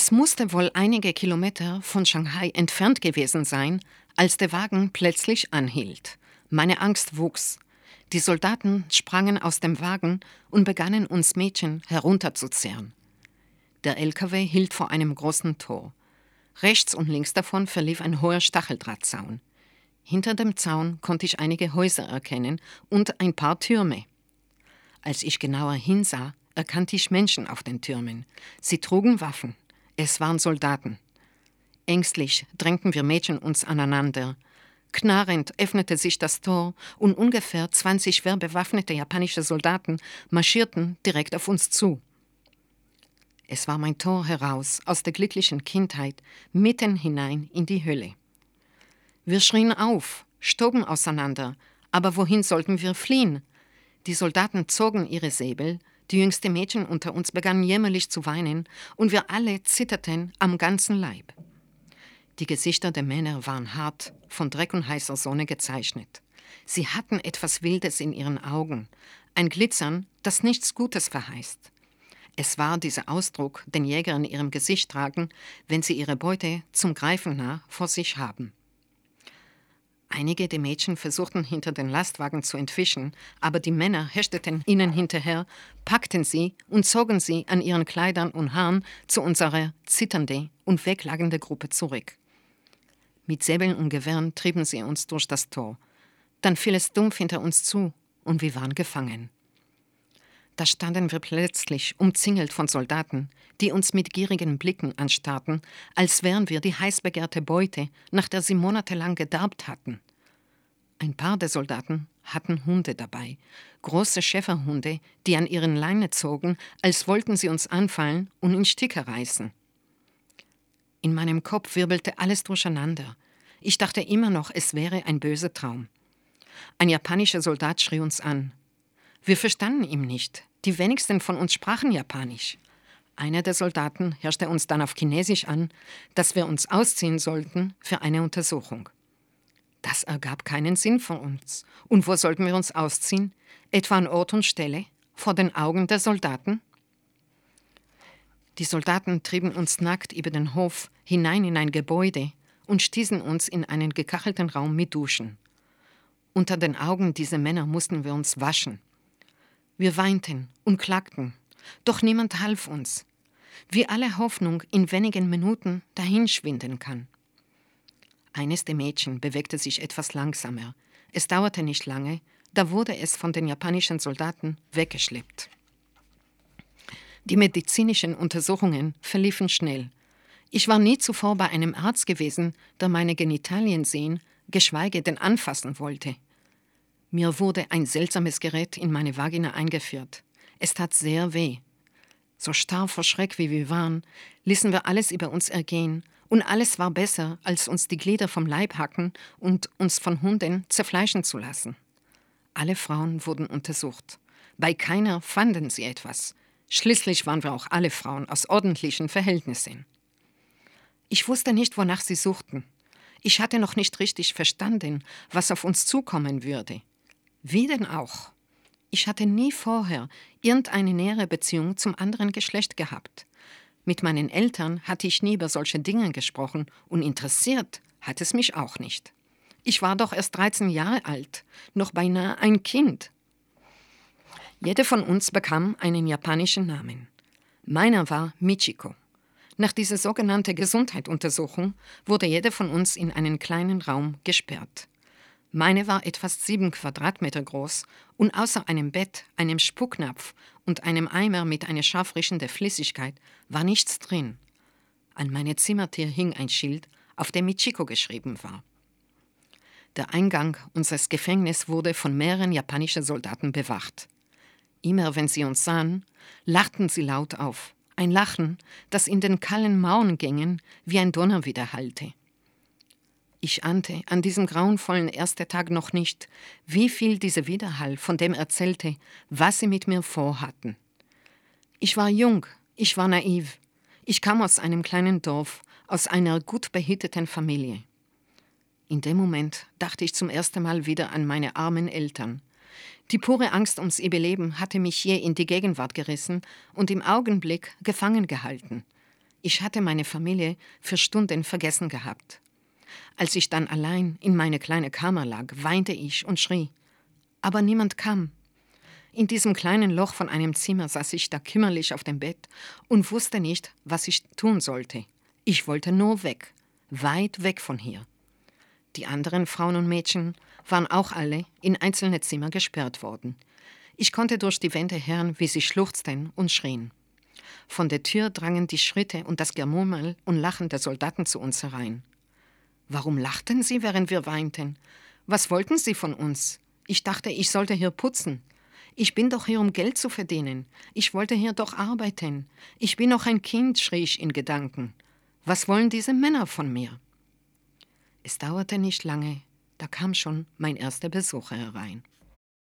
Es musste wohl einige Kilometer von Shanghai entfernt gewesen sein, als der Wagen plötzlich anhielt. Meine Angst wuchs. Die Soldaten sprangen aus dem Wagen und begannen uns Mädchen herunterzuzehren. Der LKW hielt vor einem großen Tor. Rechts und links davon verlief ein hoher Stacheldrahtzaun. Hinter dem Zaun konnte ich einige Häuser erkennen und ein paar Türme. Als ich genauer hinsah, erkannte ich Menschen auf den Türmen. Sie trugen Waffen. Es waren Soldaten. Ängstlich drängten wir Mädchen uns aneinander. Knarrend öffnete sich das Tor und ungefähr 20 schwer bewaffnete japanische Soldaten marschierten direkt auf uns zu. Es war mein Tor heraus aus der glücklichen Kindheit mitten hinein in die Hölle. Wir schrien auf, stoben auseinander, aber wohin sollten wir fliehen? Die Soldaten zogen ihre Säbel, die jüngste Mädchen unter uns begann jämmerlich zu weinen, und wir alle zitterten am ganzen Leib. Die Gesichter der Männer waren hart, von Dreck und heißer Sonne gezeichnet. Sie hatten etwas Wildes in ihren Augen, ein Glitzern, das nichts Gutes verheißt. Es war dieser Ausdruck, den Jäger in ihrem Gesicht tragen, wenn sie ihre Beute zum Greifen nah vor sich haben. Einige der Mädchen versuchten hinter den Lastwagen zu entwischen, aber die Männer hechteten ihnen hinterher, packten sie und zogen sie an ihren Kleidern und Haaren zu unserer zitternde und weglagende Gruppe zurück. Mit Säbeln und Gewehren trieben sie uns durch das Tor. Dann fiel es dumpf hinter uns zu und wir waren gefangen. Da standen wir plötzlich umzingelt von Soldaten, die uns mit gierigen Blicken anstarrten, als wären wir die heißbegehrte Beute, nach der sie monatelang gedarbt hatten. Ein paar der Soldaten hatten Hunde dabei, große Schäferhunde, die an ihren Leine zogen, als wollten sie uns anfallen und in Stücke reißen. In meinem Kopf wirbelte alles durcheinander. Ich dachte immer noch, es wäre ein böser Traum. Ein japanischer Soldat schrie uns an. Wir verstanden ihn nicht. Die wenigsten von uns sprachen Japanisch. Einer der Soldaten herrschte uns dann auf Chinesisch an, dass wir uns ausziehen sollten für eine Untersuchung. Das ergab keinen Sinn für uns. Und wo sollten wir uns ausziehen? Etwa an Ort und Stelle? Vor den Augen der Soldaten? Die Soldaten trieben uns nackt über den Hof hinein in ein Gebäude und stießen uns in einen gekachelten Raum mit Duschen. Unter den Augen dieser Männer mussten wir uns waschen. Wir weinten und klagten, doch niemand half uns, wie alle Hoffnung in wenigen Minuten dahinschwinden kann. Eines der Mädchen bewegte sich etwas langsamer. Es dauerte nicht lange, da wurde es von den japanischen Soldaten weggeschleppt. Die medizinischen Untersuchungen verliefen schnell. Ich war nie zuvor bei einem Arzt gewesen, der meine Genitalien sehen, geschweige denn anfassen wollte. Mir wurde ein seltsames Gerät in meine Vagina eingeführt. Es tat sehr weh. So starr vor Schreck wie wir waren, ließen wir alles über uns ergehen, und alles war besser, als uns die Glieder vom Leib hacken und uns von Hunden zerfleischen zu lassen. Alle Frauen wurden untersucht. Bei keiner fanden sie etwas. Schließlich waren wir auch alle Frauen aus ordentlichen Verhältnissen. Ich wusste nicht, wonach sie suchten. Ich hatte noch nicht richtig verstanden, was auf uns zukommen würde. Wie denn auch? Ich hatte nie vorher irgendeine nähere Beziehung zum anderen Geschlecht gehabt. Mit meinen Eltern hatte ich nie über solche Dinge gesprochen und interessiert hat es mich auch nicht. Ich war doch erst 13 Jahre alt, noch beinahe ein Kind. Jede von uns bekam einen japanischen Namen. Meiner war Michiko. Nach dieser sogenannten Gesundheitsuntersuchung wurde jeder von uns in einen kleinen Raum gesperrt. Meine war etwas sieben Quadratmeter groß und außer einem Bett, einem Spucknapf und einem Eimer mit einer scharf Flüssigkeit war nichts drin. An meine Zimmertür hing ein Schild, auf dem Michiko geschrieben war. Der Eingang unseres Gefängnisses wurde von mehreren japanischen Soldaten bewacht. Immer wenn sie uns sahen, lachten sie laut auf. Ein Lachen, das in den kahlen Mauern gingen, wie ein Donner widerhallte. Ich ahnte an diesem grauenvollen ersten Tag noch nicht, wie viel dieser Widerhall von dem erzählte, was sie mit mir vorhatten. Ich war jung, ich war naiv. Ich kam aus einem kleinen Dorf, aus einer gut behüteten Familie. In dem Moment dachte ich zum ersten Mal wieder an meine armen Eltern, die pure Angst ums Überleben hatte mich je in die Gegenwart gerissen und im Augenblick gefangen gehalten. Ich hatte meine Familie für Stunden vergessen gehabt. Als ich dann allein in meine kleine Kammer lag, weinte ich und schrie. Aber niemand kam. In diesem kleinen Loch von einem Zimmer saß ich da kümmerlich auf dem Bett und wusste nicht, was ich tun sollte. Ich wollte nur weg, weit weg von hier. Die anderen Frauen und Mädchen waren auch alle in einzelne Zimmer gesperrt worden. Ich konnte durch die Wände hören, wie sie schluchzten und schrien. Von der Tür drangen die Schritte und das Gemurmel und Lachen der Soldaten zu uns herein. Warum lachten sie, während wir weinten? Was wollten sie von uns? Ich dachte, ich sollte hier putzen. Ich bin doch hier, um Geld zu verdienen. Ich wollte hier doch arbeiten. Ich bin noch ein Kind, schrie ich in Gedanken. Was wollen diese Männer von mir? Es dauerte nicht lange, da kam schon mein erster Besucher herein.